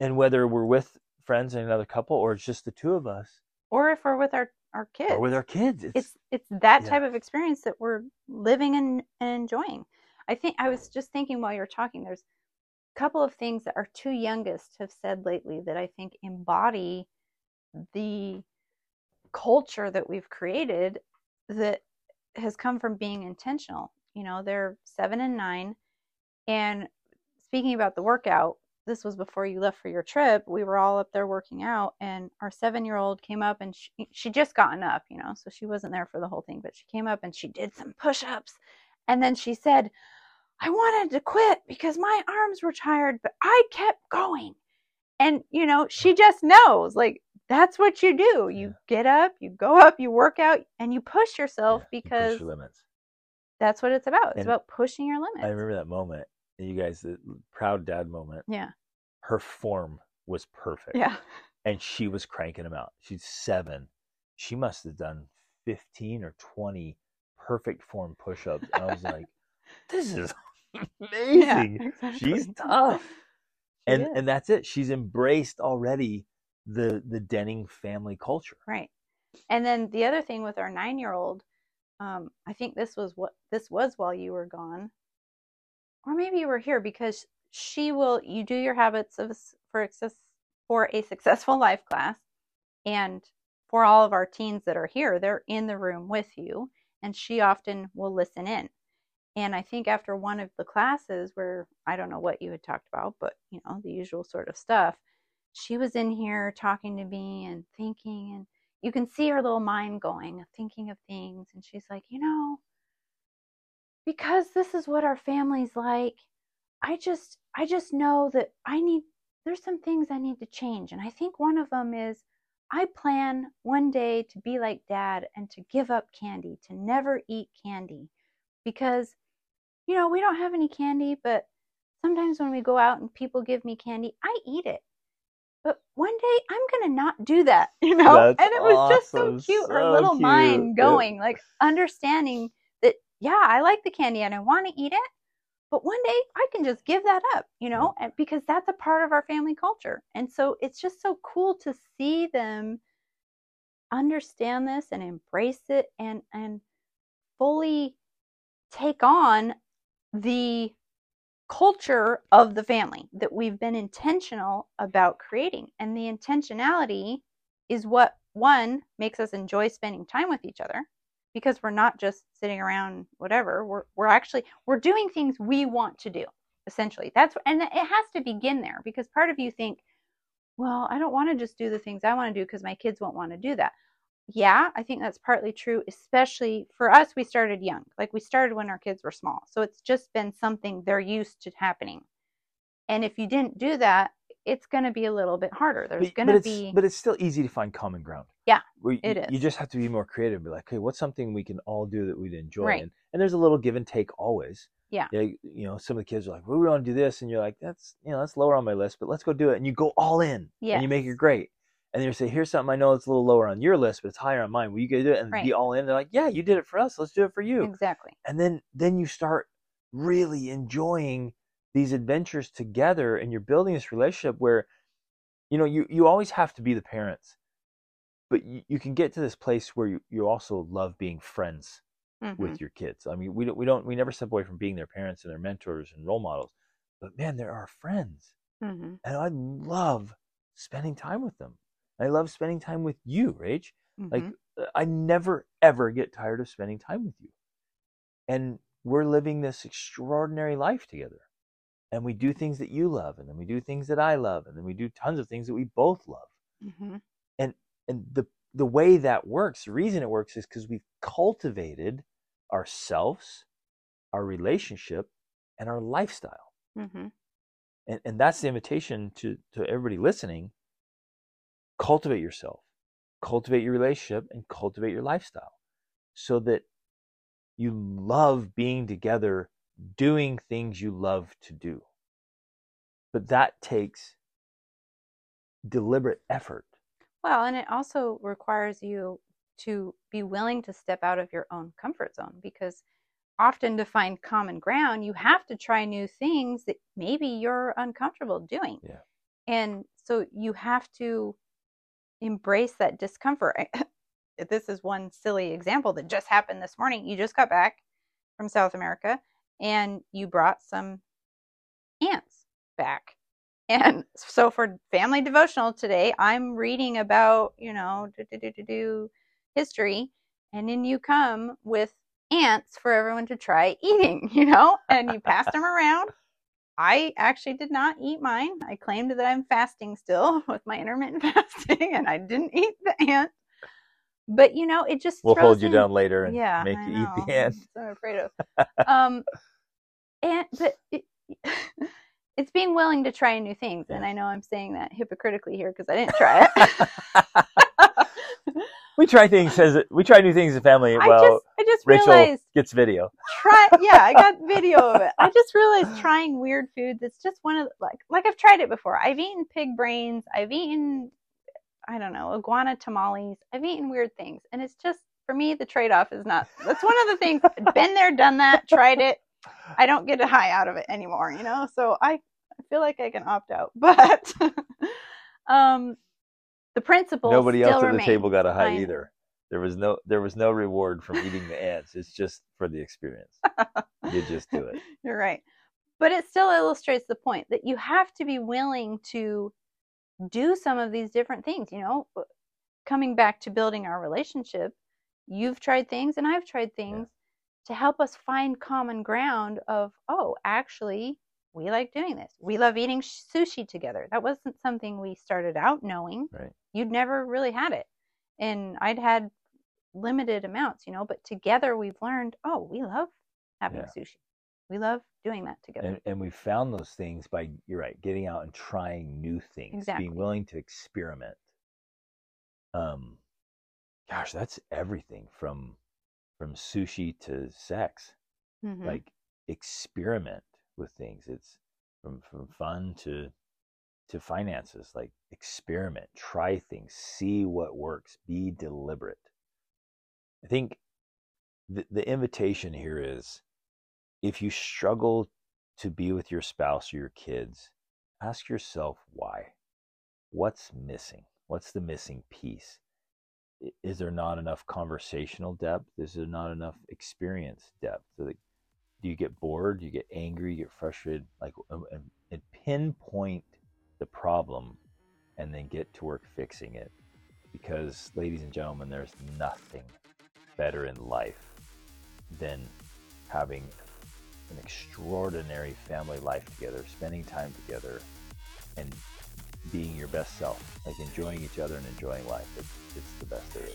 and whether we're with friends and another couple or it's just the two of us Or if we're with our our kids. or with our kids, it's, it's it's that yeah. type of experience that we're living and, and enjoying. I think I was just thinking while you were talking, there's a couple of things that our two youngest have said lately that I think embody the culture that we've created that has come from being intentional. You know, they're seven and nine. And speaking about the workout, this was before you left for your trip. We were all up there working out, and our seven year old came up and she, she just gotten up, you know, so she wasn't there for the whole thing, but she came up and she did some push ups. And then she said, I wanted to quit because my arms were tired, but I kept going. And, you know, she just knows like that's what you do. You Yeah. get up, you go up, you work out, and you push yourself yeah, you push because your limits. that's what it's about. It's And about pushing your limits. I remember that moment, you guys, the proud dad moment. yeah. Her form was perfect. Yeah. and she was cranking them out. She's seven. She must have done 15 or 20 perfect form push ups. And I was like, (laughs) this is amazing. She's tough. She And is. and that's it. She's embraced already the the Denning family culture. Right. And then the other thing with our nine year old, um, I think this was what this was while you were gone, or maybe you were here because she will. You do your habits of for for a successful (laughs) life class, and for all of our teens that are here, they're in the room with you, and she often will listen in. And I think after one of the classes where I don't know what you had talked about, but you know the usual sort of stuff, she was in here talking to me and thinking and you can see her little mind going thinking of things and she's like you know because this is what our family's like i just i just know that i need there's some things i need to change and i think one of them is i plan one day to be like dad and to give up candy to never eat candy because you know we don't have any candy but sometimes when we go out and people give me candy i eat it but one day I'm gonna not do that, (laughs) you know. That's and it was just so awesome. cute, her little cute. mind going, like understanding that, yeah, I like the candy and I want to eat it, but one day I can just give that up, you know, and because that's a part of our family culture. And so it's just so cool to see them understand this and embrace it and and fully take on the culture of the family that we've been intentional about creating. And the intentionality is what one makes us enjoy spending time with each other because we're not just sitting around whatever. We're we're actually we're doing things we want to do. Essentially. That's and it has to begin there because part of you think well, I don't want to just do the things I want to do because my kids won't want to do that. Yeah, I think that's partly true, especially for us. We started young, like we started when our kids were small. So it's just been something they're used to happening. And if you didn't do that, it's going to be a little bit harder. There's going to be, But it's still easy to find common ground. Yeah, you, it You just have to be more creative. Be like, hey, what's something we can all do that we'd enjoy? Right. And, and there's a little give and take always. Yeah. You know, some of the kids are like, well, we want to do this, and you're like, that's you know, that's lower on my list, but let's go do it. And you go all in. Yeah. And you make it great. And then you say, here's something I know it's a little lower on your list, but it's higher on mine. Will you go do it and Right. be all in? They're like, yeah, you did it for us. Let's do it for you exactly. and then then you start really enjoying these adventures together and you're building this relationship where you know you you always have to be the parents but you, you can get to this place where you, you also love being friends Mhm. with your kids i mean we don't we don't we never step away from being their parents and their mentors and role models but man they're our friends Mhm. and i love spending time with them i love spending time with you rach like Mhm. uh, I never ever get tired of spending time with you. And we're living this extraordinary life together. And we do things that you love, and then we do things that I love, and then we do tons of things that we both love. Mhm. And the the way that works, the reason it works is because we've cultivated ourselves, our relationship, and our lifestyle. Mhm. And and that's the invitation to to everybody listening. Cultivate yourself, cultivate your relationship, and cultivate your lifestyle, so that you love being together, doing things you love to do. But that takes deliberate effort. Well, and it also requires you to be willing to step out of your own comfort zone because often to find common ground, you have to try new things that maybe you're uncomfortable doing. Yeah. And so you have to embrace that discomfort. (laughs) this is one silly example that just happened this morning. You just got back from South America and you brought some ants back. (laughs) And so for family devotional today, I'm reading about, you know, do, do, do, do, history. And then you come with ants for everyone to try eating, (laughs) you know, and you pass them around. I actually did not eat mine. I claimed that I'm fasting still (laughs) with my intermittent (laughs) fasting, and I didn't eat the ant. But you know, it just We'll hold you in- down later and yeah, make I you eat the ant. (laughs) I'm afraid of. um, and but it, it's being willing to try new things, and I know I'm saying that hypocritically here because I didn't try it. We try things as we try new things as a family. I well, just I just Rachel realized gets video. try yeah i got video of it i just realized trying weird foods it's just one of like like i've tried it before i've eaten pig brains i've eaten i don't know iguana tamales i've eaten weird things and it's just for me the trade-off is not that's one of the things been there done that tried it i don't get a high out of it anymore you know so i, I feel like i can opt out (laughs) but um the principle Nobody still else at the table got a high know. either. There was no there was no reward from eating the ants. It's just for the experience. (laughs) you just do it. You're right. But it still illustrates the point that you have to be willing to do some of these different things. You know, uh, coming back to building our relationship, you've tried things and I've tried things to help us find common ground of, oh, actually, we like doing this. We love eating sushi together. That wasn't something we started out knowing. Right. You'd never really had it. And I'd had limited amounts, you know, but together we've learned, oh, we love having Yeah. sushi. We love doing that together. And and we found those things by you're right, getting out and trying new things, Exactly. being willing to experiment. Um gosh, that's everything from from sushi to sex. Mhm. Like experiment with things. It's from from fun to to finances. Like experiment, try things, see what works, be deliberate. I think the, the invitation here is if you struggle to be with your spouse or your kids, ask yourself why. What's missing? What's the missing piece? Is there not enough conversational depth? Is there not enough experience depth? So like, do you get bored? Do you get angry? You get frustrated? Like, um, and, and pinpoint the problem and then get to work fixing it. Because, ladies and gentlemen, there's nothing better in life than having an extraordinary family life together, spending time together, and being your best self, like enjoying each other and enjoying life. It's, it's the best there is.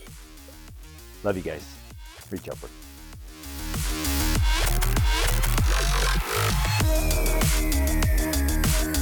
Love you guys. Reach upward. Thank you.